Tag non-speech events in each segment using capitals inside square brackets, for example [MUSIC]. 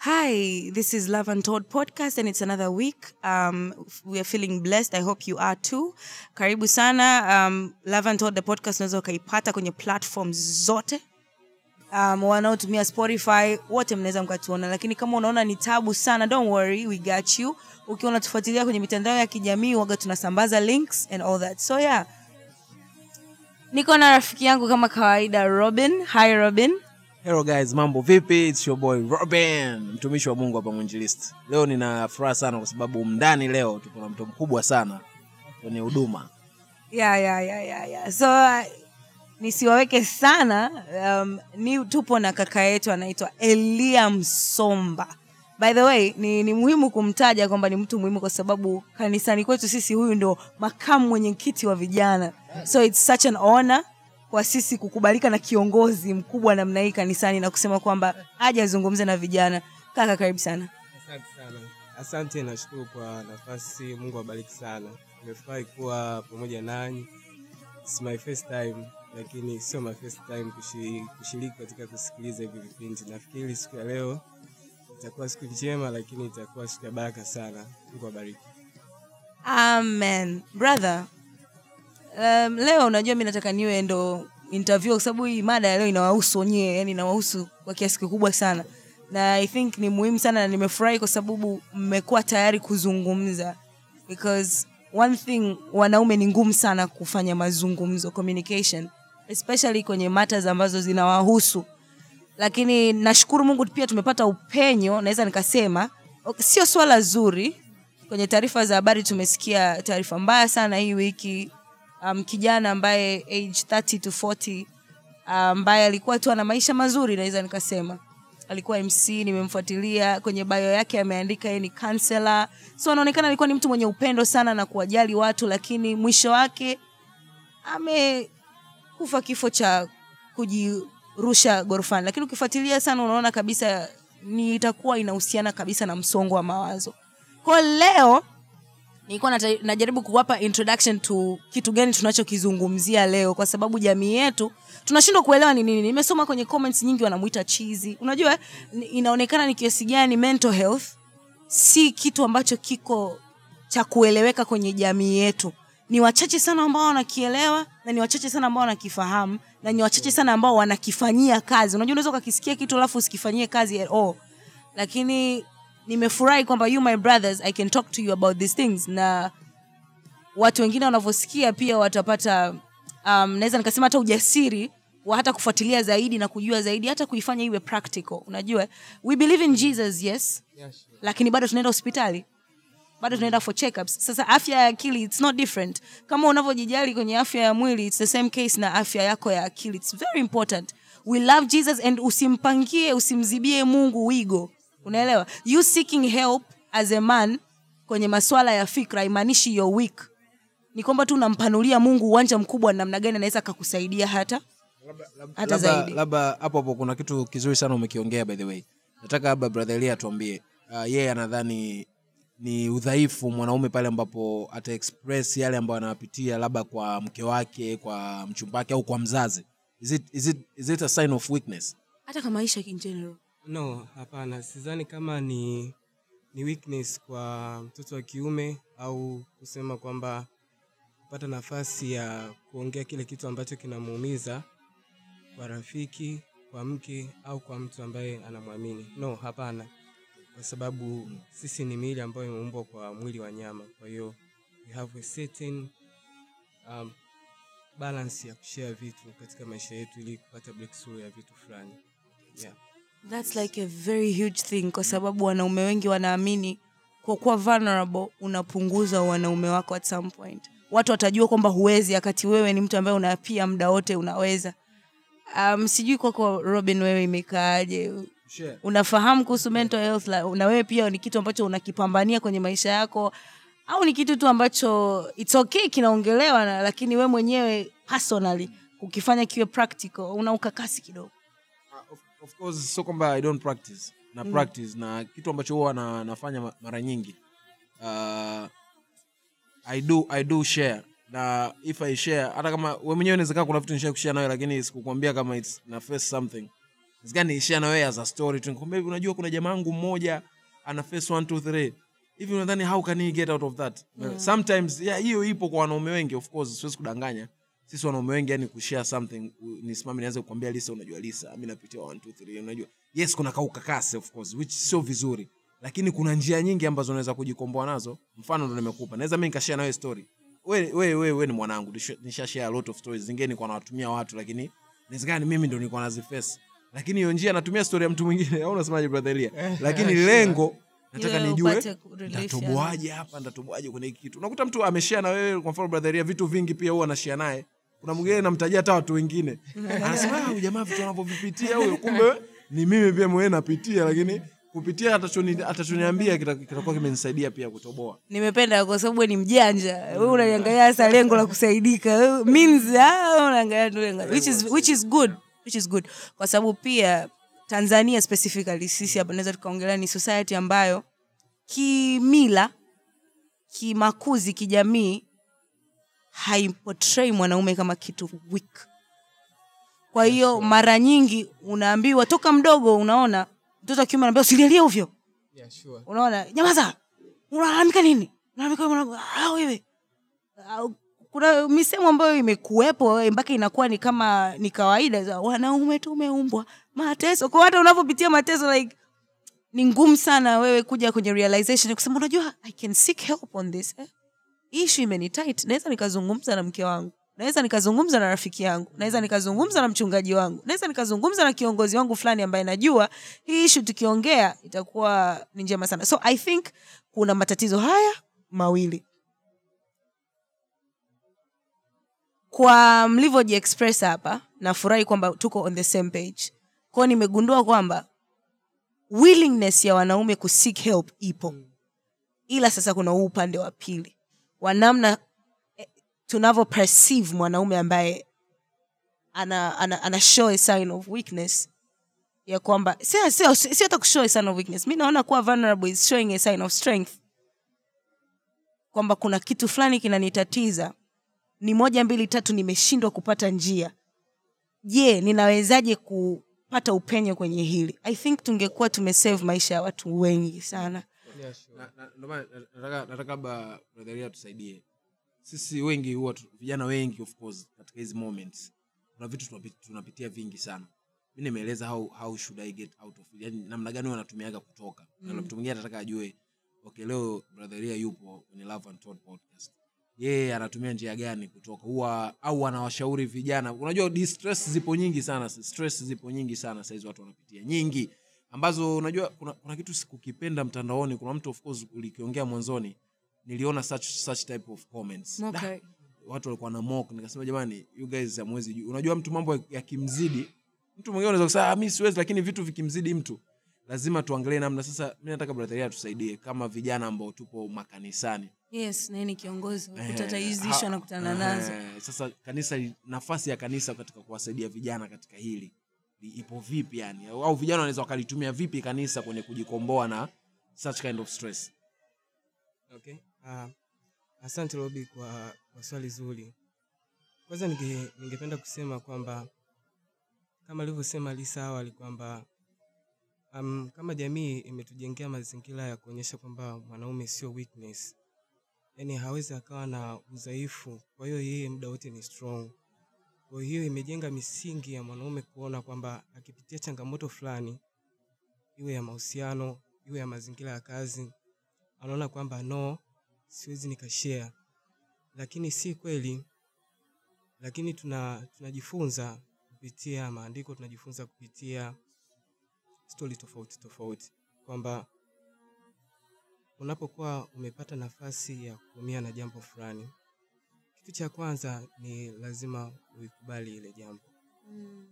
Hi, this is Love and Todd podcast, and it's another week. Um, we are feeling blessed. I hope you are too. Karibu sana. Um, Love and Todd the podcast unaweza ukaipata kwenye platforms zote. Um, wanaotumia Spotify wote mnaweza mkatuona, lakini kama unaona ni tabu sana, don't worry, we got you. Ukiwa unatufuatilia kwenye mitandao ya kijamii, waga tunasambaza links and all that. So yeah, niko na rafiki yangu kama kawaida, Robin. Hi Robin. Hello guys, mambo vipi? It's your boy Robin, mtumishi wa Mungu hapa mwinjilisti. Leo nina furaha sana kwa sababu mndani leo tuko na mtu mkubwa sana kwenye huduma. yeah, yeah, yeah, yeah, yeah. so uh, nisiwaweke sana um, ni tupo na kaka yetu anaitwa elia msomba by the way ni, ni muhimu kumtaja kwamba ni mtu muhimu kwa sababu kanisani kwetu sisi huyu ndo makamu mwenyekiti wa vijana so it's such an honor kwa sisi kukubalika na kiongozi mkubwa namna hii kanisani na kusema kwamba aje azungumze na vijana kaka karibu sana Asante sana. Asante, nashukuru kwa nafasi. Mungu abariki sana. Nimefurahi kuwa pamoja nanyi. It's my first time, lakini sio my first time kushiriki, katika kusikiliza hivi vipindi. Nafikiri siku ya leo itakuwa siku njema, lakini itakuwa siku ya baraka sana. Mungu abariki. amen brother um, leo unajua mi nataka niwe ndo interview kwa sababu hii mada ya leo inawahusu wenyewe yani inawahusu kwa kiasi kikubwa sana. Na i think ni muhimu sana na nimefurahi kwa sababu mmekuwa tayari kuzungumza. Because one thing wanaume ni ngumu sana kufanya mazungumzo communication especially kwenye matters ambazo zinawahusu. Lakini nashukuru mungu pia tumepata upenyo naweza nikasema sio swala zuri. Kwenye taarifa za habari tumesikia taarifa mbaya sana hii wiki um, kijana ambaye age 30 to 40 ambaye alikuwa tu ana maisha mazuri naweza nikasema. Alikuwa mc nimemfuatilia kwenye bayo yake ameandika yeye ni kansela so anaonekana alikuwa ni mtu mwenye upendo sana na kuwajali watu lakini mwisho wake amekufa kifo cha kujirusha gorofani lakini ukifuatilia sana unaona kabisa ni itakuwa inahusiana kabisa na msongo wa mawazo. Kwa leo nilikuwa najaribu kuwapa introduction to kitu gani tunachokizungumzia leo kwa sababu jamii yetu tunashindwa kuelewa ni nini. Nimesoma kwenye comments nyingi wanamuita chizi. Unajua inaonekana ni kiasi gani mental health si kitu ambacho kiko cha kueleweka kwenye jamii yetu. Ni wachache sana ambao wanakielewa na ni wachache sana ambao wanakifahamu na ni wachache sana ambao wanakifanyia kazi. Unajua unaweza ukakisikia kitu alafu usikifanyie kazi at all. Lakini nimefurahi kwamba you my brothers i can talk to you about these things. Na watu wengine wanavyosikia pia watapata um, naweza nikasema hata ujasiri wa hata kufuatilia zaidi na kujua zaidi hata kuifanya iwe practical. Unajua we believe in jesus yes? Lakini bado tunaenda hospitali. Bado tunaenda for checkups. Sasa afya ya akili it's not different. Kama unavyojijali kwenye afya ya mwili it's the same case na afya yako ya akili. It's very important. We love jesus and usimpangie usimzibie mungu wigo unaelewa you seeking help as a man kwenye maswala ya fikra imaanishi you're weak ni kwamba tu unampanulia mungu uwanja mkubwa namna gani anaweza akakusaidia hata hata Labda zaidi labda hapo hapo kuna kitu kizuri sana umekiongea by the way. Nataka labda brother Elia atuambie uh, yeye anadhani ni udhaifu mwanaume pale ambapo ata express yale ambayo anayapitia labda kwa mke wake, kwa mchumba wake au kwa mzazi. Is it, is it, is it a sign of weakness? hata kwa maisha in general No, hapana, sidhani kama ni ni weakness kwa mtoto wa kiume au kusema kwamba kupata nafasi ya kuongea kile kitu ambacho kinamuumiza kwa rafiki, kwa mke au kwa mtu ambaye anamwamini. No, hapana, kwa sababu sisi ni miili ambayo imeumbwa kwa mwili wa nyama, kwa hiyo we have a certain um, balance ya kushare vitu katika maisha yetu ili kupata breakthrough ya vitu fulani yeah. That's like a very huge thing kwa sababu wanaume wengi wanaamini kwa kuwa vulnerable unapunguza wanaume wako at some point. Watu watajua kwamba huwezi wakati wewe ni mtu ambaye unapia muda wote unaweza. Um, sijui kwako Robin wewe imekaaje? Sure. Unafahamu kuhusu mental health na wewe pia ni kitu ambacho unakipambania kwenye maisha yako au ni kitu tu ambacho it's okay kinaongelewa na, lakini we mwenyewe personally ukifanya kiwe practical una ukakasi kidogo. Uh, of, of course sio kwamba i don't practice. Na Mm. practice na kitu ambacho huwa na, nafanya mara nyingi. Uh, i do i do share. Na if i share hata kama we mwenyewe inawezekana kuna vitu nishai kushare nayo lakini sikukwambia kama it's na face something. Inawezekana niishia na as a story tu. Nikwambia hivi unajua kuna jamaa wangu mmoja ana face 1 2 3 hivi unadhani how can he get out of that? Sometimes yeah hiyo ipo kwa wanaume wengi of course siwezi kudanganya sisi wanaume wengi yani kushare something nisimame nianze kukwambia Lisa unajua Lisa mi napitia 1 2 3 unajua. Yes kuna kaukakase of course which sio vizuri. Lakini kuna njia nyingi ambazo unaweza kujikomboa nazo. Mfano ndo nimekupa. Naweza mi nikashare nawe story. We, we, we, we ni mwanangu. Nisha- nisha share a lot of stories. Zingine nilikuwa nawatumia watu lakini inawezekana mimi ndo nilikuwa naziface lakini hiyo njia natumia story ya mtu mwingine. [LAUGHS] Au unasemaje brother Elia? Lakini lengo nataka nijue ndatoboaje hapa ndatoboaje kwenye hiki kitu. Unakuta mtu ameshare na wewe kwa mfano brother Elia vitu vingi pia huwa anashare naye kuna mwingine namtajia hata watu wengine. Anasema "Ah, huyu jamaa vitu anavyovipitia huyo kumbe ni mimi pia mwenyewe napitia lakini kupitia atachoniambia kitakuwa kimenisaidia pia kutoboa. Nimependa kwa sababu ni mjanja. Wewe unaniangalia hasa lengo la kusaidika. Means ah, unaangalia tu lengo. Which is which is good. Which is good. Kwa sababu pia Tanzania specifically sisi hapa naweza tukaongelea ni society ambayo kimila kimakuzi kijamii haiportray mwanaume kama kitu weak. Kwa hiyo mara nyingi unaambiwa toka mdogo unaona mtoto wa kiume anaambiwa usilialie ovyo. Yeah, sure. unaona nyamaza unalalamika nini? Mwanangu, ah, wewe. Kuna misemo ambayo imekuwepo eh, mpaka inakuwa ni kama ni kawaida za wanaume tumeumbwa mateso. Kwa hata unavyopitia mateso like ni ngumu sana wewe kuja kwenye realization kusema unajua i can seek help on this eh? Hii issue imenitit naweza nikazungumza na mke wangu naweza nikazungumza na rafiki yangu naweza nikazungumza na mchungaji wangu naweza nikazungumza na kiongozi wangu fulani ambaye najua hii ishu tukiongea itakuwa ni njema sana. So i think kuna matatizo haya mawili. Kwa mlivyojiexpress hapa nafurahi kwamba tuko on the same page. Kwao nimegundua kwamba willingness ya wanaume kuseek help ipo. Ila sasa kuna huu upande wa pili wa namna eh, tunavyo perceive mwanaume ambaye ana, ana, ana show a sign of weakness ya kwamba sio hata kushow a sign of weakness. Mi naona kuwa vulnerable is showing a sign of strength. Kwamba kuna kitu fulani kinanitatiza. Ni moja mbili tatu nimeshindwa kupata njia. Je ninawezaje kupata upenyo kwenye hili? I think tungekuwa tumesave maisha ya watu wengi sana Yeah, sure. Na- na- ndio maana nataka nataka labda brother tusaidie. Sisi wengi huwa vijana wengi of course katika hizi moments kuna vitu tunapi- tunapitia vingi sana. Mi nimeeleza how, how should i get out of it? Yani namna gani wanatumiaga kutoka. Mm. na mtu mwingine anataka ajue okay leo brother yupo kwenye love and Talk podcast. Yeye anatumia njia gani kutoka? Huwa au anawashauri vijana. Unajua distress zipo nyingi sana stress zipo nyingi sana saizi watu wanapitia nyingi ambazo unajua kuna, kuna kitu sikukipenda mtandaoni kuna mtu of course ulikiongea mwanzoni niliona such, such type of comments. Okay. watu walikuwa na mock nikasema jamani you guys hamwezi unajua mtu mambo yakimzidi mtu mwingine unaweza kusema "Ah, mi siwezi lakini vitu vikimzidi mtu. Lazima tuangalie namna. Sasa mi nataka brother Elia tusaidie kama vijana ambao tupo makanisani. Yes naye ni kiongozi Eh, ukuta hata hizi ha- ishu anakutana nazo. eh, sasa kanisa nafasi ya kanisa katika kuwasaidia vijana katika hili ipo vipi yani au vijana wanaweza wakalitumia vipi kanisa kwenye kujikomboa na such kind of stress Okay. Uh, asante Robi kwa, kwa swali zuri. Kwanza ninge, ningependa kusema kwamba kama alivyosema Lisa awali kwamba um, kama jamii imetujengea mazingira ya kuonyesha kwamba mwanaume sio weakness, yaani hawezi akawa na udhaifu, kwa hiyo yeye muda wote ni strong. Kwa hiyo imejenga misingi ya mwanaume kuona kwamba akipitia changamoto fulani, iwe ya mahusiano, iwe ya mazingira ya kazi, anaona kwamba no, siwezi nikashare, lakini si kweli. Lakini tuna tunajifunza kupitia maandiko, tunajifunza kupitia stori tofauti tofauti kwamba unapokuwa umepata nafasi ya kuumia na jambo fulani, kitu cha kwanza ni lazima uikubali ile jambo.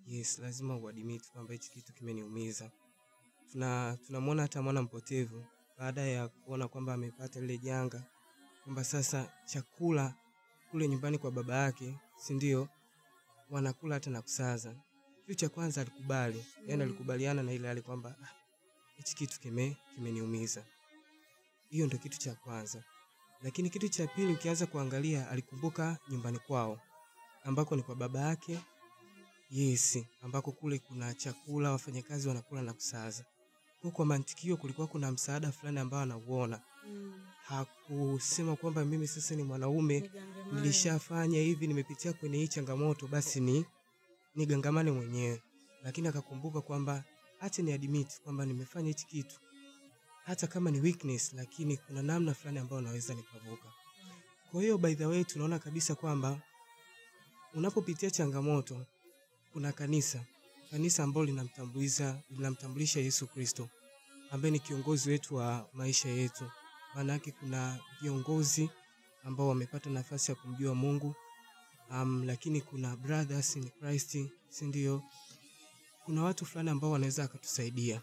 Yes, lazima uadmit kwamba hichi kitu kimeniumiza. Tuna tunamwona hata mwana mpotevu baada ya kuona kwamba amepata lile janga, kwamba sasa chakula kule nyumbani kwa baba yake, si ndio, wanakula hata na kusaza. Kitu cha kwanza alikubali, yaani alikubaliana na ile hali kwamba "Ah, hichi kitu kime kimeniumiza. Hiyo ndio kitu cha kwanza, lakini kitu cha pili ukianza kuangalia, alikumbuka nyumbani kwao ambako ni kwa baba yake yes ambako kule kuna chakula wafanyakazi wanakula na kusaza. Kwa kwa mantikio kulikuwa kuna msaada fulani ambao anauona. Hakusema kwamba mimi sasa ni mwanaume nilishafanya hivi nimepitia kwenye hii changamoto basi ni nigangamane mwenyewe. Lakini akakumbuka kwamba acha ni admit kwamba nimefanya hichi kitu hata kama ni weakness lakini kuna namna fulani ambayo naweza nikavuka. Kwa hiyo by the way tunaona kabisa kwamba unapopitia changamoto kuna kanisa kanisa ambalo linamtambuliza linamtambulisha yesu kristo ambaye ni kiongozi wetu wa maisha yetu. Maana yake kuna viongozi ambao wamepata nafasi ya kumjua mungu um, lakini kuna brothers in christ si ndio? Kuna watu fulani ambao wanaweza akatusaidia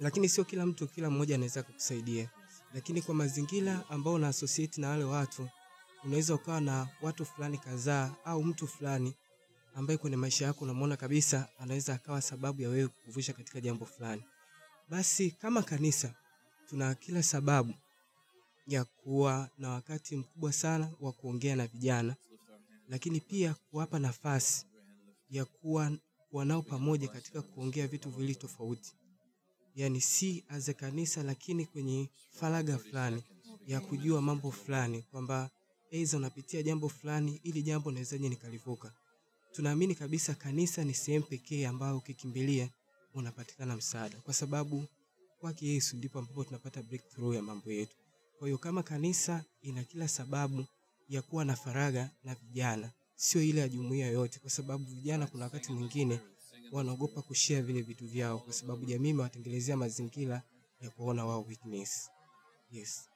lakini sio kila mtu kila mmoja anaweza kukusaidia, lakini kwa mazingira ambao una associate na wale watu unaweza ukawa na watu fulani kadhaa au mtu fulani ambaye kwenye maisha yako unamwona kabisa anaweza akawa sababu ya wewe kukuvusha katika jambo fulani. Basi kama kanisa tuna kila sababu ya kuwa na wakati mkubwa sana wa kuongea na vijana lakini pia kuwapa nafasi ya kuwa, kuwa nao pamoja katika kuongea vitu viwili tofauti yani si as a kanisa lakini kwenye faraga fulani ya kujua mambo fulani kwamba aidha unapitia jambo fulani ili jambo nawezaje nikalivuka. Tunaamini kabisa kanisa ni sehemu pekee ambayo ukikimbilia unapatikana msaada. Kwa sababu kwake yesu ndipo ambapo tunapata breakthrough ya mambo yetu. Kwa hiyo kama kanisa ina kila sababu ya kuwa na faraga na vijana. Sio ile ya jumuiya yoyote kwa sababu vijana kuna wakati mwingine wanaogopa kushia vile vitu vyao kwa sababu jamii imewatengelezea mazingira ya kuona wao weakness. Yes.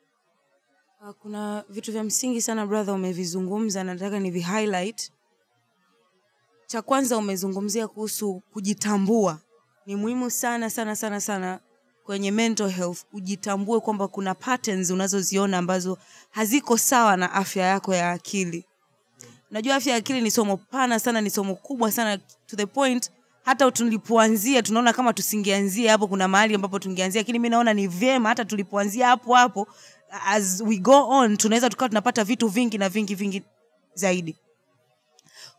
Uh, kuna vitu vya msingi sana brother umevizungumza. Nataka ni highlight. Cha kwanza umezungumzia kuhusu kujitambua. Ni muhimu sana sana sana sana kwenye mental health ujitambue kwamba kuna patterns unazoziona ambazo haziko sawa na afya yako ya akili. Najua afya ya akili ni somo pana sana ni somo kubwa sana to the point hata tulipoanzia tunaona kama tusingeanzia hapo kuna mahali ambapo tungeanzia lakini mi naona ni vyema hata tulipoanzia hapo hapo as we go on tunaweza tukawa tunapata vitu vingi na vingi vingi zaidi.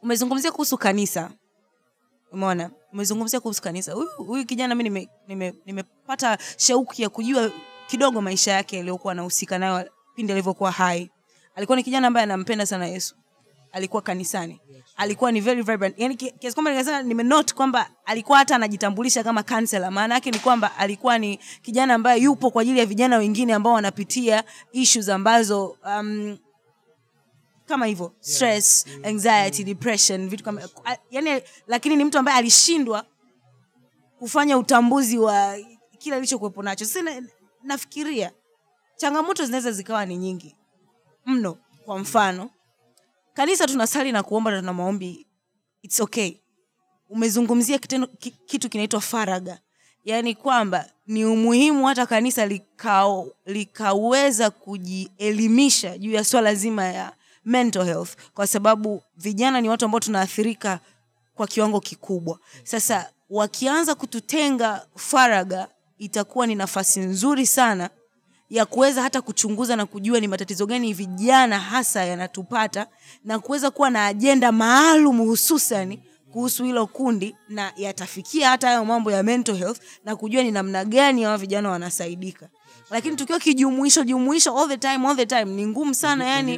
Umezungumzia kuhusu kanisa. Umeona? Umezungumzia kuhusu kanisa. Huyu kijana mi nimepata nime, shauku ya kujua kidogo maisha yake yaliyokuwa anahusika nayo pindi alivyokuwa hai. Alikuwa ni kijana ambaye anampenda sana yesu alikuwa kanisani. Alikuwa ni very vibrant. Yani kiasi kwamba nikasema nimenote kwamba alikuwa hata anajitambulisha kama kansela maana yake ni kwamba alikuwa ni kijana ambaye yupo kwa ajili ya vijana wengine ambao wanapitia issues ambazo um, kama hivyo stress anxiety depression vitu kama yani lakini ni mtu ambaye alishindwa kufanya utambuzi wa kile alichokuwepo nacho. Sasa na, nafikiria changamoto zinaweza zikawa ni nyingi mno. Kwa mfano kanisa tunasali na kuomba na tuna maombi. Its okay. Umezungumzia kitendo, kitu kinaitwa faraga. Yaani kwamba ni umuhimu hata kanisa likao, likaweza kujielimisha juu ya swala zima ya mental health. Kwa sababu vijana ni watu ambao tunaathirika kwa kiwango kikubwa. Sasa wakianza kututenga faraga itakuwa ni nafasi nzuri sana ya kuweza hata kuchunguza na kujua ni matatizo gani vijana hasa yanatupata na kuweza kuwa na ajenda maalum hususani kuhusu hilo kundi na yatafikia hata hayo mambo ya mental health na kujua ni namna gani hawa vijana wanasaidika. Lakini tukiwa kijumuisho jumuisho all the time all the time ni ngumu sana yani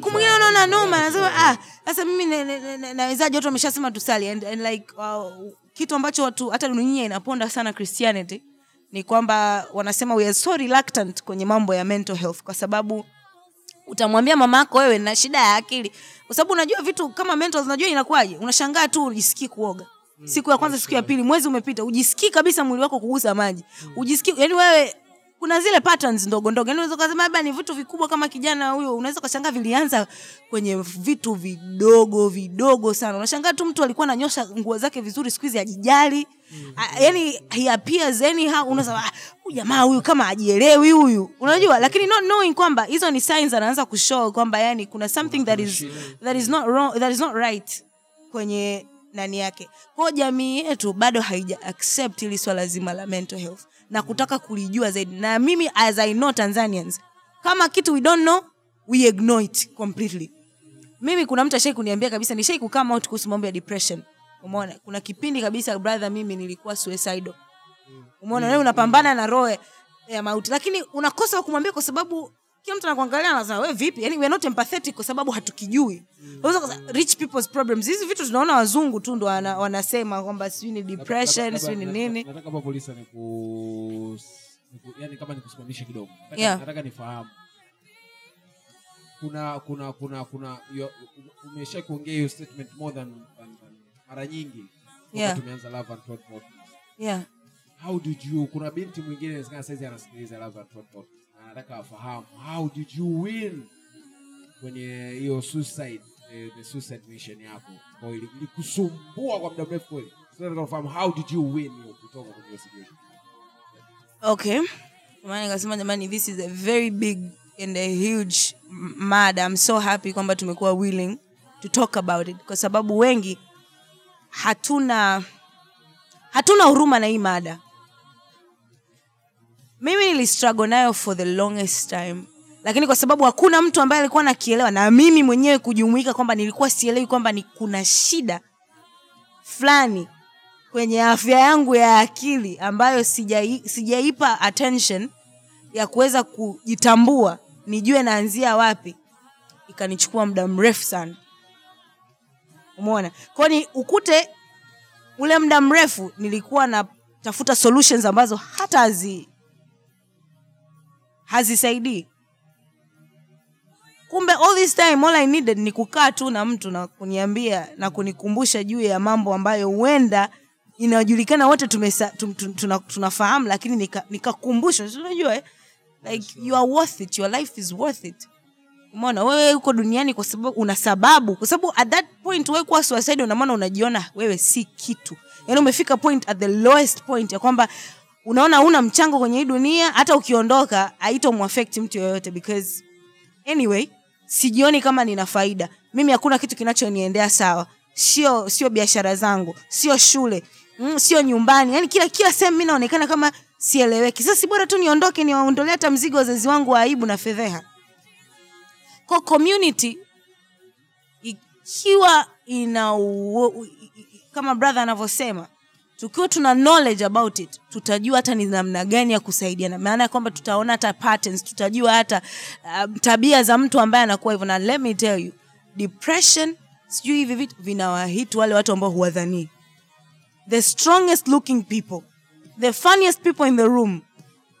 kumwingine anaona noma anasema ah sasa mimi nawezaje watu wameshasema tusali and, and like uh, kitu ambacho watu hata dunia inaponda sana christianity ni kwamba wanasema we are so reluctant kwenye mambo ya mental health kwa sababu utamwambia mama yako wewe na shida ya akili. Kwa sababu unajua vitu kama mental unajua inakuwaje? Unashangaa tu ujisikii kuoga. Siku ya kwanza siku ya pili mwezi umepita ujisikii kabisa mwili wako kugusa maji. Ujisikii yani wewe kuna zile patterns ndogo ndogo. Yani unaweza kusema labda ni vitu vikubwa kama kijana huyo unaweza ukashangaa vilianza kwenye vitu vidogo vidogo sana. Unashangaa tu mtu alikuwa ananyosha nguo zake vizuri siku hizi ajijali A- yani he appears anyhow. Unasema "Ah, huyu jamaa huyu kama ajielewi huyu. Unajua lakini not knowing kwamba hizo ni signs anaanza kushow kwamba yani kuna something that is, that is not wrong, that is not right kwenye nani yake. Kwao jamii yetu bado haija accept hili swala zima la mental health na kutaka kulijua zaidi. Na mimi as i know tanzanians kama kitu we don't know we ignore it completely. Mimi kuna mtu ashai kuniambia kabisa nishai kukama out kuhusu mambo ya depression. Umeona? Kuna kipindi kabisa brother mimi nilikuwa suicidal. Umeona? Wewe unapambana na roho ya mauti. Lakini unakosa wa kumwambia kwa sababu kila mtu anakuangalia anasema wewe vipi? Yani we are not empathetic kwa sababu hatukijui. Mm. rich people's problems. Hizi vitu tunaona wazungu tu ndo wana, wanasema kwamba sijui ni depression sijui ni nini. nataka hapa polisi ni ku ni ku- yani kama nikusimamishe kidogo. Nataka, Yeah. nataka nifahamu. Kuna kuna kuna kuna umesha kuongea hiyo statement more than, than, than mara nyingi Yeah. tumeanza love and Thought yeah. How did you kuna binti mwingine inawezekana saizi anasikiliza love and Thought anataka wafahamu. How did you win? Kwenye hiyo suicide eh, the suicide mission yako. Kwa ili- ilikusumbua kwa muda mrefu kweli. Nataka kufahamu how did you win hiyo kutoka kwenye hiyo situation? Okay. Maana nikasema jamani this is a very big and a huge mada i'm so happy kwamba tumekuwa willing to talk about it. Kwa sababu wengi hatuna hatuna huruma na hii mada mimi nilistruggle nayo for the longest time. Lakini kwa sababu hakuna mtu ambaye alikuwa nakielewa na mimi mwenyewe kujumuika kwamba nilikuwa sielewi kwamba ni kuna shida fulani kwenye afya yangu ya akili ambayo sijai- sijaipa attention ya kuweza kujitambua nijue naanzia wapi. Ikanichukua muda mrefu sana. Umeona? Kwao ukute ule muda mrefu nilikuwa natafuta solutions ambazo hata hazi hazisaidii. Kumbe all this time all I needed ni kukaa tu na mtu na kuniambia na kunikumbusha juu ya mambo ambayo huenda inajulikana wote tunafahamu lakini nika- nikakumbushwa nika unajua eh? like you are worth it. Your life is worth it. Umeona wewe uko duniani kwa sababu una sababu. Kwa sababu at that point wewe kuwa suicide unamaana unajiona wewe si kitu. Yaani umefika point at the lowest point ya kwamba unaona una mchango kwenye hii dunia hata ukiondoka haitomwafect mtu yoyote because anyway sijioni kama nina faida. Mimi hakuna kitu kinachoniendea sawa. Sio sio biashara zangu sio shule mm, sio nyumbani. Yani kila kila sehemu mi naonekana kama sieleweki. Sasa bora tu niondoke niwaondolee hata mzigo wazazi wangu wa aibu na fedheha. Kwa community ikiwa ina kama brother anavyosema tukiwa tuna knowledge about it tutajua hata ni namna gani ya kusaidiana. Maana ya kwamba tutaona hata patterns tutajua hata um, tabia za mtu ambaye anakuwa hivyo. Na let me tell you depression sijui hivi vitu vinawahit wale watu ambao huwadhanii the strongest looking people the funniest people in the room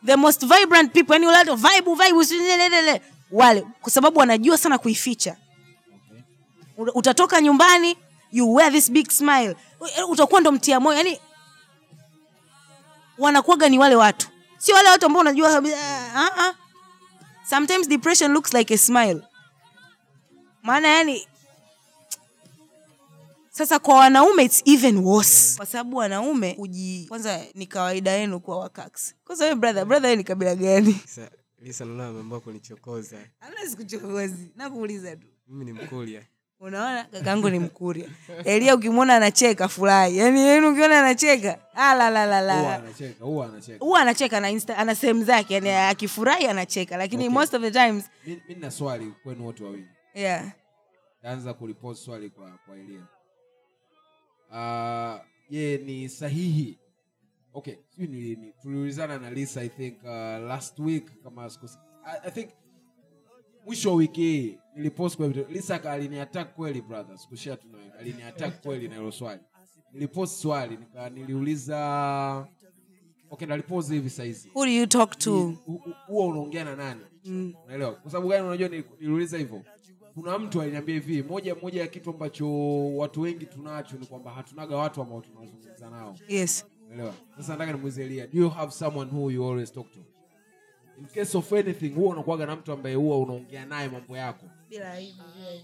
the most vibrant people yani wale vibe vibe wale kwa sababu wanajua sana kuificha. Utatoka nyumbani you wear this big smile. Utakuwa ndo mtia moyo yani wanakuwaga ni wale watu. Sio wale watu ambao unajua uh, uh. sometimes depression looks like a smile. Maana yani sasa kwa wanaume it's even worse. Kwa sababu wanaume uji kwanza ni kawaida yenu kuwa wakax kwanza we brother brother ni kabila gani? Lisa- naona ameamua kunichokoza. Amna sikuchokozi nakuuliza tu. Mimi ni mkulia unaona kakaangu ni mkuria. Elia ukimwona anacheka furahi. Yani yani ukiona anacheka alalalala anacheka huwa anacheka. Na insta, ana sehemu zake yani akifurahi anacheka. Lakini Okay. most of the times mi nina swali kwenu wote wawili. Yeah. Kulipose swali kwa kwa elia. Uh, je ni sahihi? Okay sijui tuliulizana na lisa i think uh, last week kama i think mwisho wa wiki hii nilipost kwa video lisa aliniattack kweli brother. Sikushia tunawe, aliniattack kweli na hilo swali. Nilipost swali nika niliuliza okay nalipost hivi saizi. Who do you talk to? Hu- hu- huwa unaongea na nani? Unaelewa? Kwa sababu gani unajua niliuliza hivyo? Kuna mtu aliniambia hivi moja moja ya kitu ambacho watu wengi tunacho ni kwamba hatunaga watu ambao tunazungumza nao. Yes. Unaelewa? Sasa nataka nimuulize Elia do you have someone who you always talk to in case of anything huwa unakuwaga na mtu ambaye huwa unaongea naye mambo yako.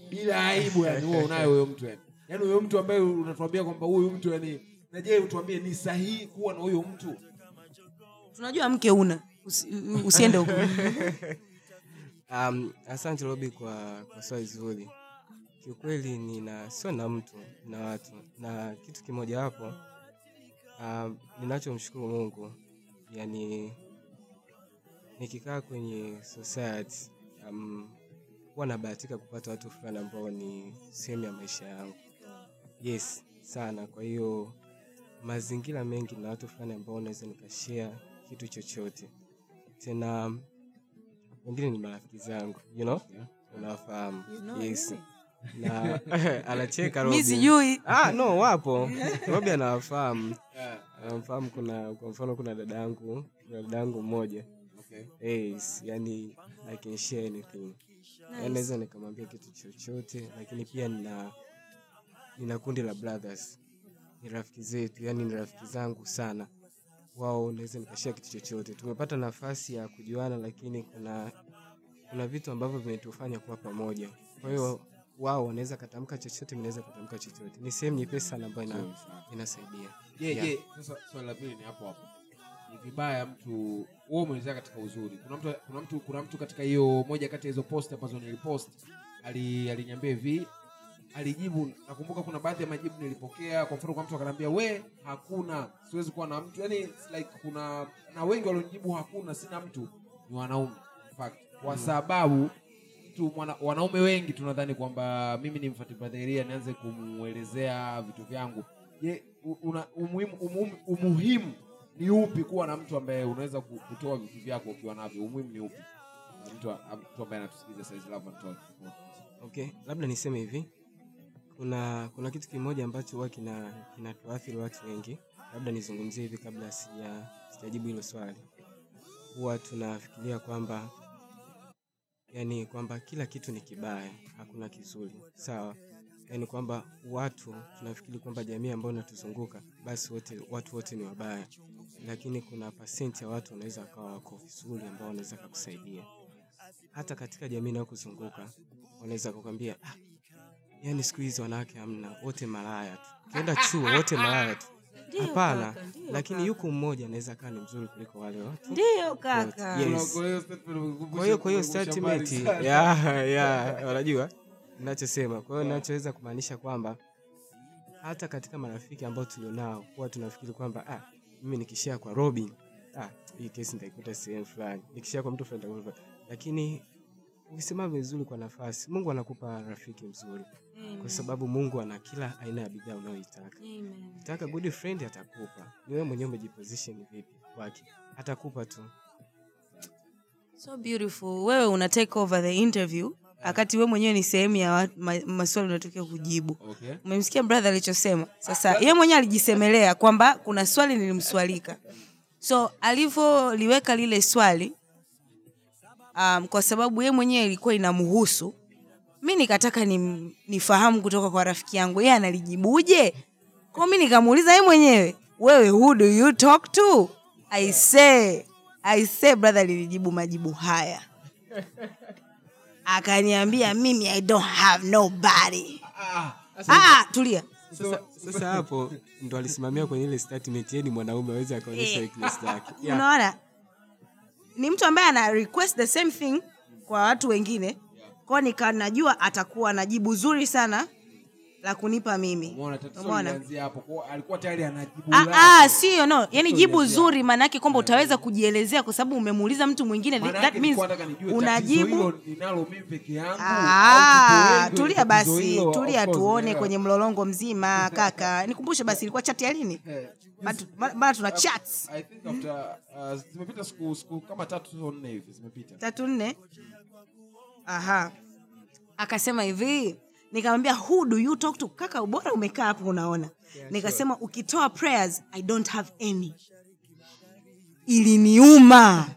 Bila aibu yani huwa unaye huyo mtu yani. Yani huyo mtu ambaye unatuambia kwamba huyu mtu yani naje utuambie ni sahihi kuwa na huyo mtu? Tunajua mke una Usi, usiende huko. [LAUGHS] Um, asante robi kwa, kwa swali zuri. Kiukweli nina sio na mtu na watu na kitu kimoja wapo um, ninachomshukuru mungu yani nikikaa kwenye society um, huwa nabahatika kupata watu fulani ambao ni sehemu ya maisha yangu. Yes sana. Kwa hiyo mazingira mengi na watu fulani ambao naweza nikashare kitu chochote. Tena wengine ni marafiki zangu you know? Unawafahamu. Yes. na [LAUGHS] anacheka sijui. Ah, no wapo. [LAUGHS] Robi anawafahamu. Anamfahamu kuna kwa mfano kuna dada yangu kuna dada yangu mmoja yes, yani I can share anything. Nice. naweza nikamwambia kitu chochote lakini pia nina nina kundi la brothers. Ni rafiki zetu yani ni rafiki zangu sana. Wao naweza nikashia kitu chochote. Tumepata nafasi ya kujuana lakini kuna kuna vitu ambavyo vimetufanya kuwa pamoja. Kwa hiyo wao wanaweza katamka chochote mi naweza katamka chochote. Ni sehemu nyepesi sana ambayo inasaidia. Yeah, Yeah. yeah. sasa swali la pili ni hapo hapo ni vibaya mtu wewe umeelezea katika uzuri kuna mtu kuna mtu kuna mtu katika hiyo moja kati ya hizo post ambazo nilipost ali aliniambia hivi alijibu. Nakumbuka kuna baadhi ya majibu nilipokea. Kwa mfano kwa mtu akanambia we hakuna. Siwezi kuwa na mtu. Yani like kuna na wengi walionijibu hakuna sina mtu. Ni wanaume in fact. Kwa sababu mtu mwana, wanaume wengi tunadhani kwamba mimi ni mfatibadheria nianze kumwelezea vitu vyangu. Je una umuhimu, umuhimu, umuhimu ni upi kuwa na mtu ambaye unaweza kutoa vitu vyako ukiwa navyo? Umuhimu ni upi labda okay labda niseme hivi. Kuna kuna kitu kimoja ambacho huwa kina kinatuathiri watu wengi. Labda nizungumzie hivi kabla sija sijajibu hilo swali. Huwa tunafikiria kwamba yani kwamba kila kitu ni kibaya hakuna kizuri. Sawa. Yani kwamba watu tunafikiri kwamba jamii ambayo inatuzunguka basi wote watu wote ni wabaya lakini kuna pasenti ya watu wanaweza wakawa wako vizuri ambao wanaweza kakusaidia hata katika jamii inayokuzunguka wanaweza kukwambia ah, yani siku hizi wanawake hamna wote malaya tu. Ukienda chuo wote malaya tu. Hapana kaka, lakini yuko mmoja anaweza kaa ni mzuri kuliko wale watu. Ndio kaka. Yes. kwa hiyo kwa hiyo statement ya ya unajua ninachosema. Kwa hiyo ninachoweza kumaanisha kwamba hata katika marafiki ambao tulionao huwa tunafikiri kwamba ah, mimi nikishia kwa Robin ah, hii kesi nitaikuta sehemu fulani. Nikishia kwa mtu fulani lakini ukisimama vizuri kwa nafasi Mungu anakupa rafiki mzuri. Kwa sababu Mungu ana kila aina ya bidhaa unayoitaka. Ukitaka good friend atakupa. Ni wewe mwenyewe umejiposition vipi kwake. Atakupa tu. so beautiful. Wewe una take over the interview wakati we mwenyewe ni sehemu ya ma, maswali unatokea kujibu. Okay. umemsikia brother alichosema? Sasa ye mwenyewe alijisemelea kwamba kuna swali nilimswalika. So alivyoliweka lile swali um, kwa sababu ye mwenyewe ilikuwa inamhusu mi nikataka ni, nifahamu kutoka kwa rafiki yangu ye analijibuje? Kwao mi nikamuuliza ye mwenyewe wewe who do you talk to? I say i say brother lilijibu majibu haya [LAUGHS] akaniambia mimi i don't have nobody ah, tulia Sasa, sasa hapo ndo alisimamia kwenye ile statement yeye ni mwanaume aweze akaonyesha Eh. weakness zake. [LAUGHS] Yeah. unaona ni mtu ambaye ana request the same thing kwa watu wengine kwao nikanajua atakuwa na jibu zuri sana la kunipa mimi. Umeona alikuwa tayari anajibu Ah, ah, sio no. Yani jibu zuri zuri maanaake kwamba utaweza kujielezea kwa sababu umemuuliza mtu mwingine that means unajibu Ah, tulia basi tulia tuone kwenye mlolongo mzima [LAUGHS] kaka. Nikumbushe basi ilikuwa chati ya lini Eh, bado tuna chats. I think after uh, zimepita siku kama tatu nne hivi zimepita. tatu nne? Aha. Akasema hivi nikamwambia who do you talk to kaka ubora umekaa hapo unaona nikasema ukitoa prayers i don't have any iliniuma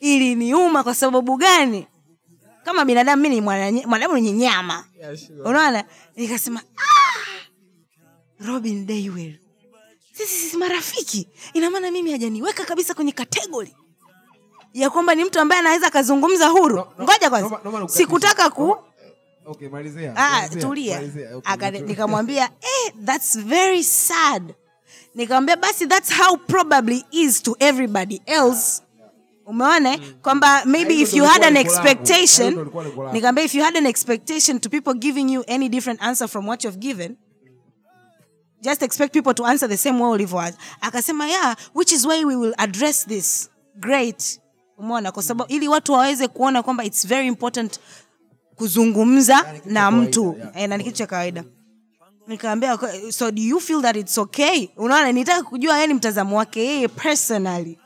iliniuma kwa sababu gani kama binadamu mi ni mwana- mwanadamu mwenye nyama Yeah, sure. unaona nikasema ah, robin daywell sisi sisi marafiki ina maana mimi hajaniweka kabisa kwenye kategori ya kwamba ni mtu ambaye anaweza akazungumza huru No, no, ngoja naomba- no, no, no, sikutaka ku Okay, malizia. ah, tulia. okay, nikamwambia eh, thats very sad. Nikamwambia basi thats how probably is to everybody else. Umeona eh? kwamba maybe if you had an expectation nikamwambia if you had an expectation to people giving you any different answer from what you've given just expect people to answer the same way ulivyoanza akasema yeah which is why we will address this. Great. Umeona? Kwa sababu ili watu waweze kuona kwamba it's very important kuzungumza na kawaida, mtu. yeah. eh, na ni kitu cha kawaida. Nikaambia so do you feel that it's okay? Unaona nitaka kujua yani mtazamo wake yeye personally.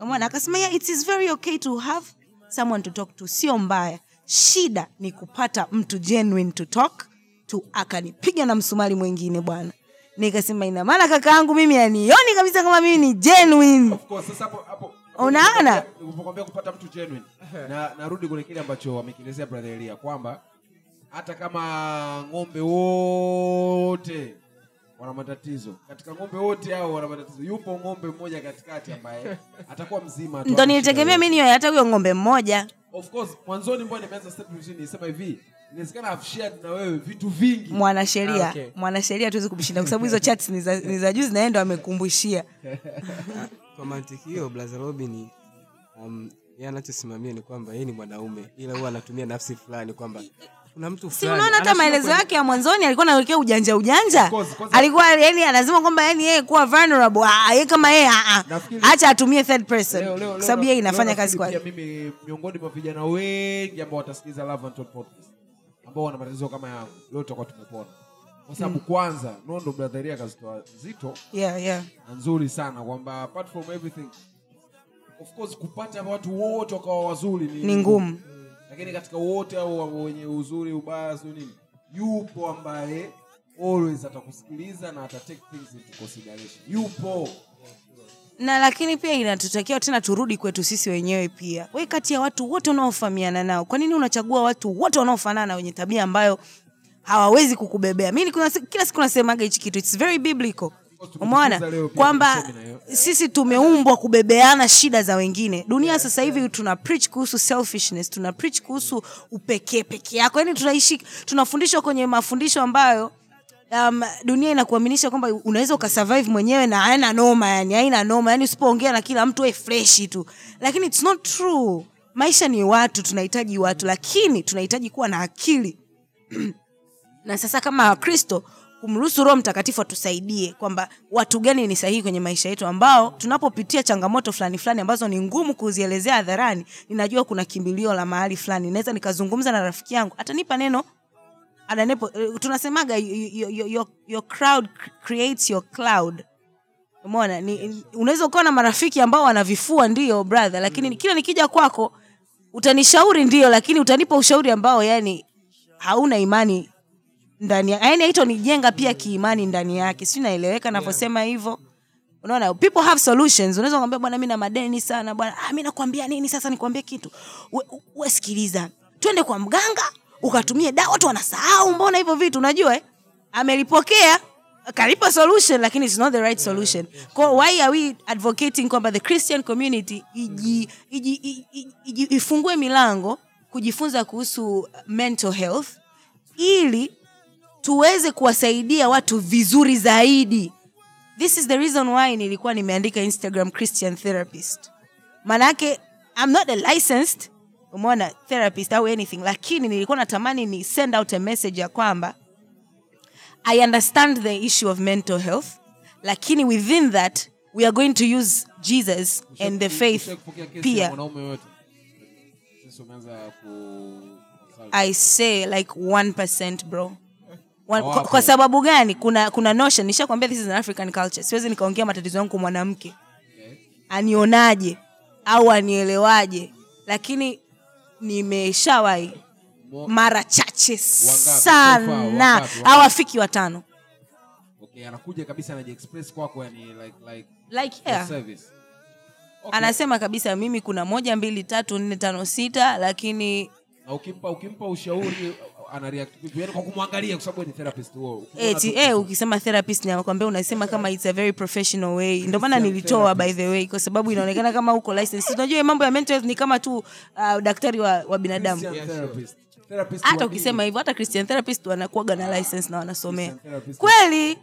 Umeona? Akasema yeah, it is very okay to have someone to talk to. Sio mbaya. Shida ni kupata mtu genuine to talk to akanipiga na msumari mwingine bwana. Nikasema ina maana kaka yangu mimi anioni kabisa kama mimi ni genuine. Of course, sasa hapo hapo Unaona? nilipokuambia kupata mtu genuine na narudi kwenye kile ambacho wamekielezea brother Elia kwamba hata kama ng'ombe wote wana matatizo katika ng'ombe wote hao wana matatizo yupo ng'ombe mmoja katikati ambaye atakuwa mzima ndo nilitegemea mi niwe hata huyo ng'ombe mmoja. Of course mwanzoni mbona nimeanza nisema hivi inawezekana have shared na wewe vitu vingi. Mwanasheria. Ah, okay. mwanasheria tuwezi kumshinda kwa sababu hizo chats ni za- ni za juzi na yeye amekumbushia [LAUGHS] kwa mantiki hiyo blaza robin um, yeye anachosimamia ni kwamba yeye ni mwanaume ila huwa anatumia nafsi fulani kwamba kuna mtu si unaona hata maelezo yake ya mwanzoni alikuwa nawekea ujanja ujanja? Alikuwa yani anasema kwamba yani yeye kuwa vulnerable ah, yeye kama yeye ah, ah. Acha atumie third person. Kwa sababu yeye inafanya kazi kwake. mimi miongoni mwa vijana wengi ambao watasikiliza Love and Talk podcast ambao wana matatizo kama yangu leo tutakuwa tumepona kwa sababu kwanza nondo bradharia akazitoa nzito yeah, yeah. na nzuri sana kwamba apart from everything of course kupata watu wote wakawa wazuri ni, ni ngumu. lakini katika wote au wenye uzuri ubaya sio nini yupo ambaye always atakusikiliza na ata take things into consideration. Yupo. Na lakini pia inatutakiwa tena turudi kwetu sisi wenyewe pia. We kati ya watu wote unaofahamiana nao kwa nini unachagua watu wote wanaofanana wenye tabia ambayo hawawezi kukubebea. Mi kila siku nasemaga hichi kitu its very biblical. Umeona? Kwamba sisi tumeumbwa kubebeana shida za wengine. Dunia sasa hivi tuna preach kuhusu selfishness tuna preach kuhusu upekee peke yako. Yani tunaishi tunafundishwa kwenye mafundisho ambayo um, dunia inakuaminisha kwamba unaweza ukasurvive mwenyewe na haina noma yani haina noma yani usipoongea na kila mtu we freshi tu. Lakini it's not true. Maisha ni watu tunahitaji watu lakini tunahitaji kuwa na akili [CLEARS THROAT] na sasa kama wakristo kumruhusu roho mtakatifu atusaidie kwamba watu gani ni sahihi kwenye maisha yetu ambao tunapopitia changamoto fulani fulani ambazo ni ngumu kuzielezea hadharani ninajua kuna kimbilio la mahali fulani. Naweza nikazungumza na rafiki yangu atanipa neno. Ananepo tunasemaga your, your crowd creates your cloud. Umona unaweza ukawa na marafiki ambao wanavifua ndio brother lakini kila nikija kwako utanishauri ndio lakini utanipa ushauri ambao yani hauna imani ndani ya- yani haito pia kiimani ndani yake. Si naeleweka navyosema hivyo? Unaona people have solutions. Unaweza kwambia bwana mi na madeni sana bwana. Ah, mi nakwambia nini sasa nikwambie kitu? We, we sikiliza. Twende kwa mganga ukatumie dawa watu wanasahau mbona hivyo vitu. Unajua eh? amelipokea kalipa solution lakini it's not the right solution. Kwa why are we advocating kwamba the christian community iji, iji, iji, iji, ifungue milango kujifunza kuhusu mental health ili tuweze kuwasaidia watu vizuri zaidi. This is the reason why nilikuwa nimeandika instagram christian therapist. Manake i'm not a licensed umeona therapist au anything lakini nilikuwa natamani ni send out a message ya kwamba i understand the issue of mental health lakini within that we are going to use jesus and the faith pia. i say like 1% bro Kwa, kwa sababu gani? Kuna kuna notion. Nishakwambia this is an african culture. Siwezi nikaongea matatizo yangu kwa mwanamke. Anionaje? Au anielewaje? Lakini nimeshawahi. Mara chache sana. au afiki hawafiki watano. Okay anakuja kabisa anajiexpress kwako yani like like like yeah. service. Okay. anasema kabisa mimi kuna moja mbili tatu nne tano sita lakini na ukimpa ukimpa ushauri ana react kwa kumwangalia kwa sababu ni therapist huo eti eh, ukisema therapist nakwambia unasema kama it's a very professional way. Ndio maana nilitoa by the way kwa sababu inaonekana kama uko license. Unajua mambo ya mental health ni kama tu uh, daktari wa, wa binadamu. Christian therapist. Therapist hata ukisema hivyo hata christian therapist wanakuaga na license na wanasomea. Kweli?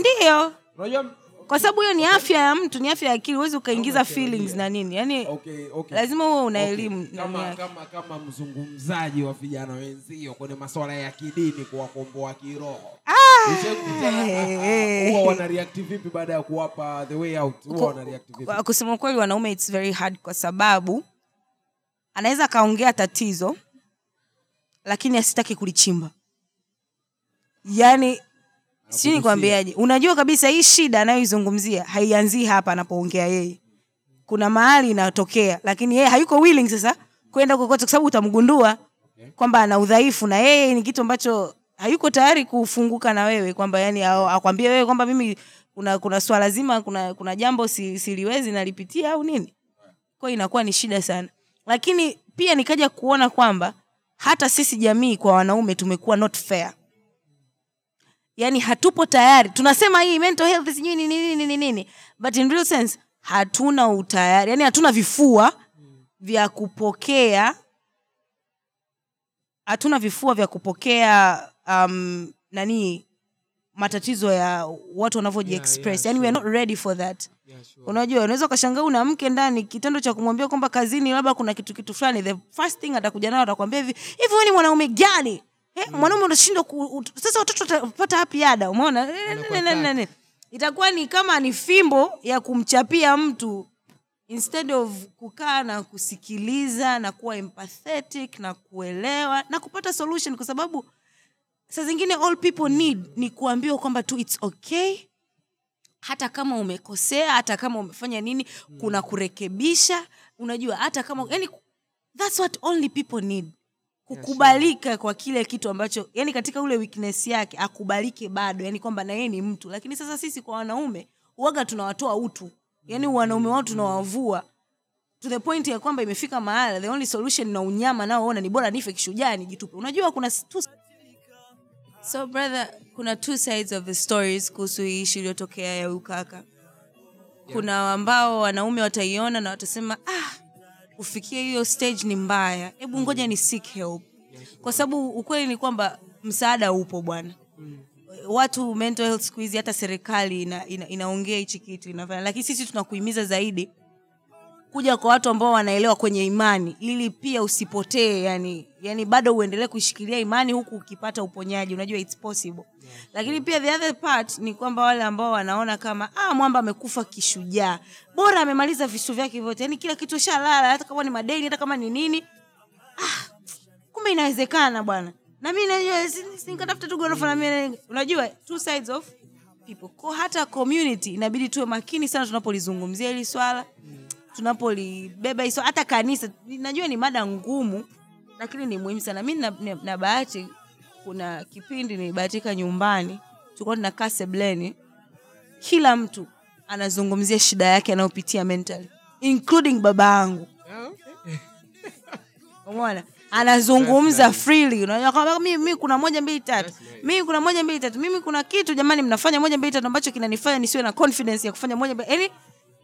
Ndio. Unajua kwa sababu hiyo ni afya ya mtu ni afya ya akili huwezi ukaingiza feelings na nini. Yaani okay okay. lazima huwe una elimu okay. kama kama kama mzungumzaji wa vijana wenzio kwenye masuala ya kidini kuwakomboa kiroho. React vipi baada ya kuwapa the way out? Kusema kweli wanaume its very hard kwa sababu anaweza akaongea tatizo lakini asitaki kulichimba. Yaani sijui nikwambiaje unajua kabisa hii shida anayoizungumzia haianzii hapa anapoongea yeye. Kuna mahali inatokea lakini yeye hayuko willing sasa kwenda kokote kwa sababu utamgundua kwamba ana udhaifu na yeye ni kitu ambacho hayuko tayari kufunguka na wewe kwamba yani akwambie wewe kwamba mimi kuna kuna swala zima kuna kuna jambo si, siliwezi nalipitia au nini. Kwa inakuwa ni shida sana. Lakini pia nikaja kuona kwamba hata sisi jamii kwa wanaume tumekuwa not fair yani hatupo tayari. Tunasema hii mental health sijui nini nini nini nini. But in real sense hatuna utayari. Yani hatuna vifua vya kupokea hatuna vifua vya kupokea um, nani matatizo ya watu wanavyojiexpress Yeah, yeah, yani we are not ready for that. Yeah, sure. unajua unaweza ukashangaa una mke ndani kitendo cha kumwambia kwamba kazini labda kuna kitu kitu fulani the first thing atakuja nayo atakwambia hivi hivi ni mwanaume gani eh, mwanaume unashindwa ku, sasa watoto watapata hapi ada umeona? Eh, itakuwa ni kama ni fimbo ya kumchapia mtu instead of kukaa na kusikiliza na kuwa empathetic na kuelewa na kupata solution kwa sababu saa zingine all people need ni kuambiwa kwamba tu its okay. Hata kama umekosea hata kama umefanya nini kuna kurekebisha. Unajua hata kama yani that's what only people need kukubalika kwa kile kitu ambacho yani katika ule weakness yake akubalike bado yani kwamba na yeye ni mtu. Lakini sasa sisi kwa wanaume uwaga tunawatoa utu. Yani wanaume wao tunawavua to the point ya kwamba imefika mahala the only solution na unyama naoona ni bora nife kishujaa nijitupe. Unajua kuna s- so brother kuna two sides of the stories kuhusu hii ishi iliyotokea ya ukaka kuna ambao wanaume wataiona na watasema ah kufikia hiyo stage ni mbaya. Hebu ngoja ni seek help kwa sababu ukweli ni kwamba msaada upo bwana. Watu mental health siku hizi hata serikali ina, ina, inaongea hichi kitu inafanya. Lakini sisi tunakuhimiza zaidi kuja kwa watu ambao wanaelewa kwenye imani ili pia usipotee yani yani bado uendelee kushikilia imani huku ukipata uponyaji. Unajua it's possible. Lakini pia the other part ni kwamba wale ambao wanaona kama ah mwamba amekufa kishujaa. Bora amemaliza visu vyake vyote. Yani kila kitu shalala hata kama ni madeni hata kama ni nini. Kumbe inawezekana bwana. Na mi nikatafuta tu gorofa na unajua two sides of people. Ko hata community inabidi tuwe makini sana tunapolizungumzia hili swala. Tunapolibeba hata kanisa najua ni mada ngumu lakini ni muhimu sana. Mi na, na, na bahati kuna kipindi nilibahatika nyumbani tulikuwa tunakaa sebleni kila mtu anazungumzia shida yake anayopitia mentally including baba yangu. [LAUGHS] Umona anazungumza freely unajua kwamba mimi, kuna moja mbili tatu. Mimi kuna moja mbili tatu. Mimi kuna kitu jamani mnafanya moja mbili tatu ambacho kinanifanya nisiwe na confidence ya kufanya moja mbili yani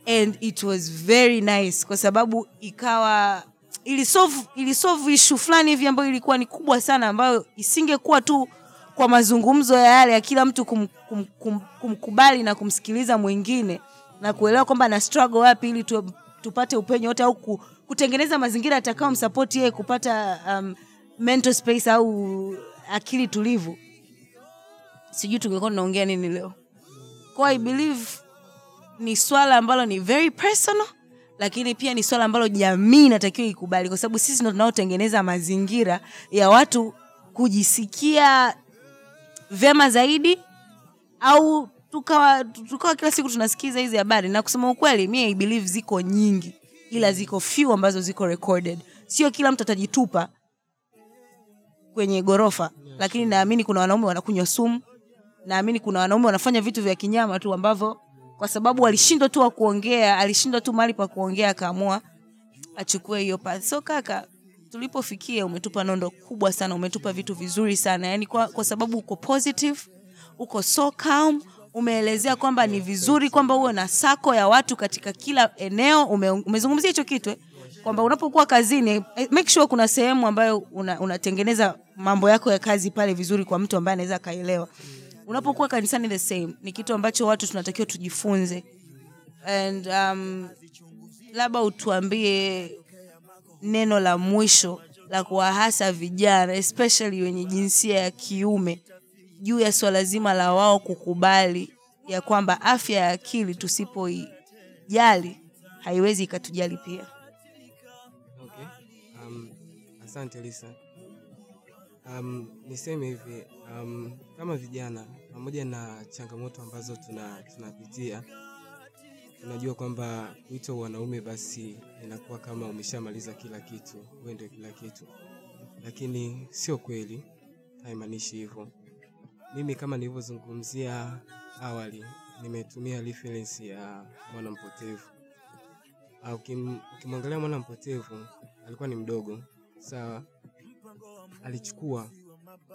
and it was very nice kwa sababu ikawa ilisolve ilisolve issue fulani hivi ambayo ilikuwa ni kubwa sana ambayo isingekuwa tu kwa mazungumzo ya yale ya kila mtu kum, kum, kum, kumkubali na kumsikiliza mwingine na kuelewa kwamba na struggle wapi ili tu, tupate upenyo wote au ku, kutengeneza mazingira atakao msapoti yeye kupata um, mental space au akili tulivu. Sijui tungekuwa tunaongea nini leo. Kwa i believe ni swala ambalo ni very personal lakini pia ni swala ambalo jamii inatakiwa ikubali kwa sababu sisi ndo tunaotengeneza mazingira ya watu kujisikia vyema zaidi au tukawa tukawa kila siku tunasikiza hizi habari. Na kusema ukweli mi I believe ziko nyingi ila ziko few ambazo ziko recorded. Sio kila mtu atajitupa kwenye gorofa lakini naamini kuna wanaume wanakunywa sumu naamini kuna wanaume wanafanya vitu vya kinyama tu ambavyo kwa sababu alishindwa tu wa kuongea alishindwa tu mali pa kuongea akaamua achukue hiyo path. So kaka tulipofikia umetupa nondo kubwa sana umetupa vitu vizuri sana. Yani kwa, kwa sababu uko positive uko so calm umeelezea kwamba ni vizuri kwamba uwe na sako ya watu katika kila eneo. Ume, umezungumzia hicho kitu eh? kwamba unapokuwa kazini eh, make sure kuna sehemu ambayo una, unatengeneza mambo yako ya kazi pale vizuri kwa mtu ambaye anaweza akaelewa unapokuwa kanisani the same ni kitu ambacho watu tunatakiwa tujifunze and um, labda utuambie neno la mwisho la kuwahasa vijana especially wenye jinsia ya kiume juu ya swala zima la wao kukubali ya kwamba afya ya akili tusipoijali haiwezi ikatujali pia Okay. Um, asante Lisa. um, niseme hivi um, kama vijana pamoja na changamoto ambazo tuna tunapitia tunajua kwamba wito wanaume basi inakuwa kama umeshamaliza kila kitu wewe ndio kila kitu. Lakini sio kweli haimaanishi hivyo. Mimi kama nilivyozungumzia awali nimetumia reference ya mwana mpotevu. Ah, ukimwangalia mwana mpotevu alikuwa ni mdogo sawa? Alichukua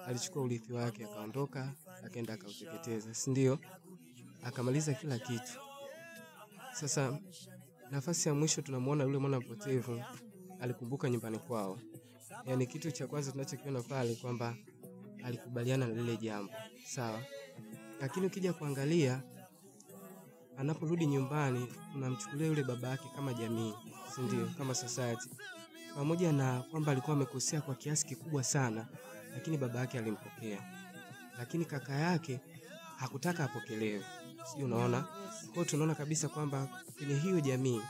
alichukua urithi wake akaondoka akaenda akauteketeza si ndio? Akamaliza kila kitu. Sasa nafasi ya mwisho tunamwona yule mwana mpotevu alikumbuka nyumbani kwao. Yaani kitu cha kwanza tunachokiona pale kwamba alikubaliana na lile jambo. Sawa? Lakini ukija kuangalia anaporudi nyumbani unamchukulia yule baba yake kama jamii si ndio? Kama society. Pamoja na kwamba alikuwa amekosea kwa kiasi kikubwa sana lakini baba yake alimpokea. Lakini kaka yake hakutaka apokelewe. Sijui unaona? Kwa hiyo tunaona kabisa kwamba kwenye hiyo jamii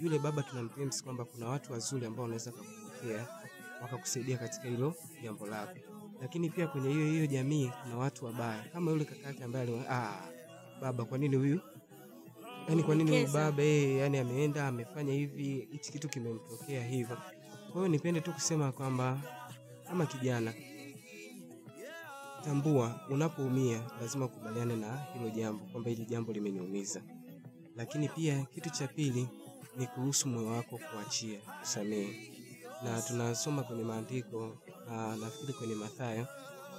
yule baba tunamtemsi kwamba kuna watu wazuri ambao wanaweza kukupokea wakakusaidia katika hilo jambo lako. Lakini pia kwenye hiyo hiyo jamii kuna watu wabaya. Kama yule kaka yake ambaye ah, baba kwa nini huyu? Yani kwa nini huyu baba yeye yani ameenda amefanya hivi hichi kitu kimemtokea hivyo. Kwa hiyo nipende tu kusema kwamba kama kijana tambua unapoumia lazima ukubaliane na hilo jambo kwamba hili jambo limeniumiza. Lakini pia kitu cha pili ni kuruhusu moyo wako kuachia kusamehe. Na tunasoma kwenye maandiko na nafikiri kwenye mathayo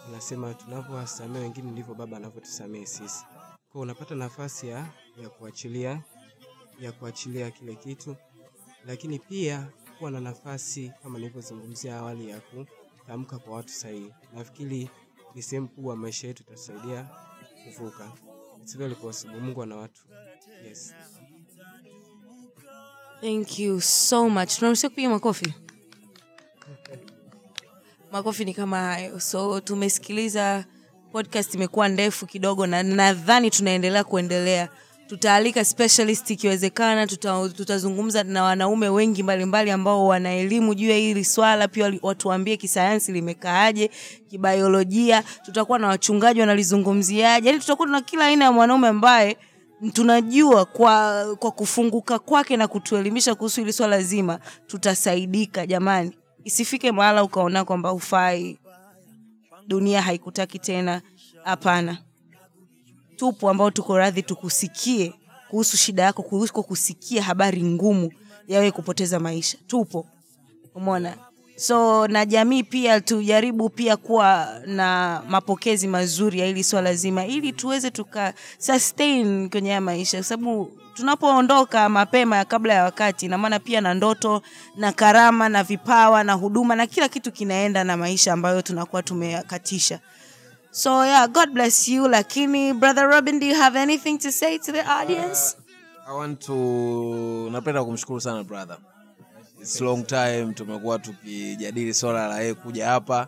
anasema tunavyowasamehe wengine ndivyo baba anavyotusamehe sisi. Kwa unapata nafasi ya, ya kuachilia ya kuachilia kile kitu. Lakini pia kuwa na nafasi kama nilivyozungumzia awali ya kutamka kwa watu sahihi. Nafikiri ni sehemu kubwa maisha yetu itasaidia kuvuka. It's very possible. Mungu ana watu. Yes. Thank you so much. Tunaruhusia kupiga makofi. Makofi ni kama hayo. So tumesikiliza podcast imekuwa ndefu kidogo na nadhani tunaendelea kuendelea tutaalika specialist ikiwezekana tuta, tutazungumza na wanaume wengi mbalimbali ambao wana elimu juu ya hili swala. Pia watuambie kisayansi limekaaje kibiolojia tutakuwa na wachungaji wanalizungumziaje. Yani tutakuwa na kila aina ya mwanaume ambaye tunajua kwa kwa kufunguka kwake na kutuelimisha kuhusu hili swala zima tutasaidika. Jamani isifike mahala ukaona kwamba ufai dunia haikutaki tena. Hapana tupo ambao tuko radhi tukusikie kuhusu shida yako kuliko kusikia habari ngumu yawe kupoteza maisha. Tupo. Umona so na jamii pia tujaribu pia kuwa na mapokezi mazuri ya hili swala zima ili tuweze tuka sustain kwenye haya maisha. Kwa sababu tunapoondoka mapema kabla ya wakati na maana pia na ndoto na karama na vipawa na huduma na kila kitu kinaenda na maisha ambayo tunakuwa tumeyakatisha so yeah god bless you. Lakini brother robin do you have anything to say to the audience? I want to napenda kumshukuru sana brother. It's long time tumekuwa tukijadili swala la yeye kuja hapa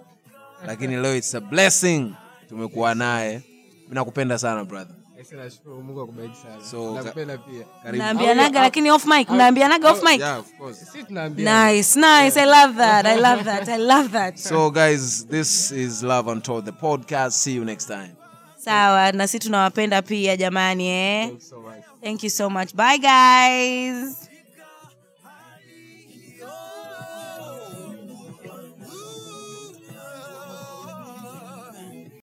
lakini leo it's a blessing tumekuwa naye. Mi nakupenda sana brother nashukuru. Mungu akubariki sana. So, nakupenda pia. mnaambianaga lakini off mic. mnaambianaga off mic? Yeah, of course. si nice nice. I love that. I love that. I love that. So guys this is love untold the podcast. See you next time. Sawa na si tunawapenda pia jamani eh? thank you so much. Bye guys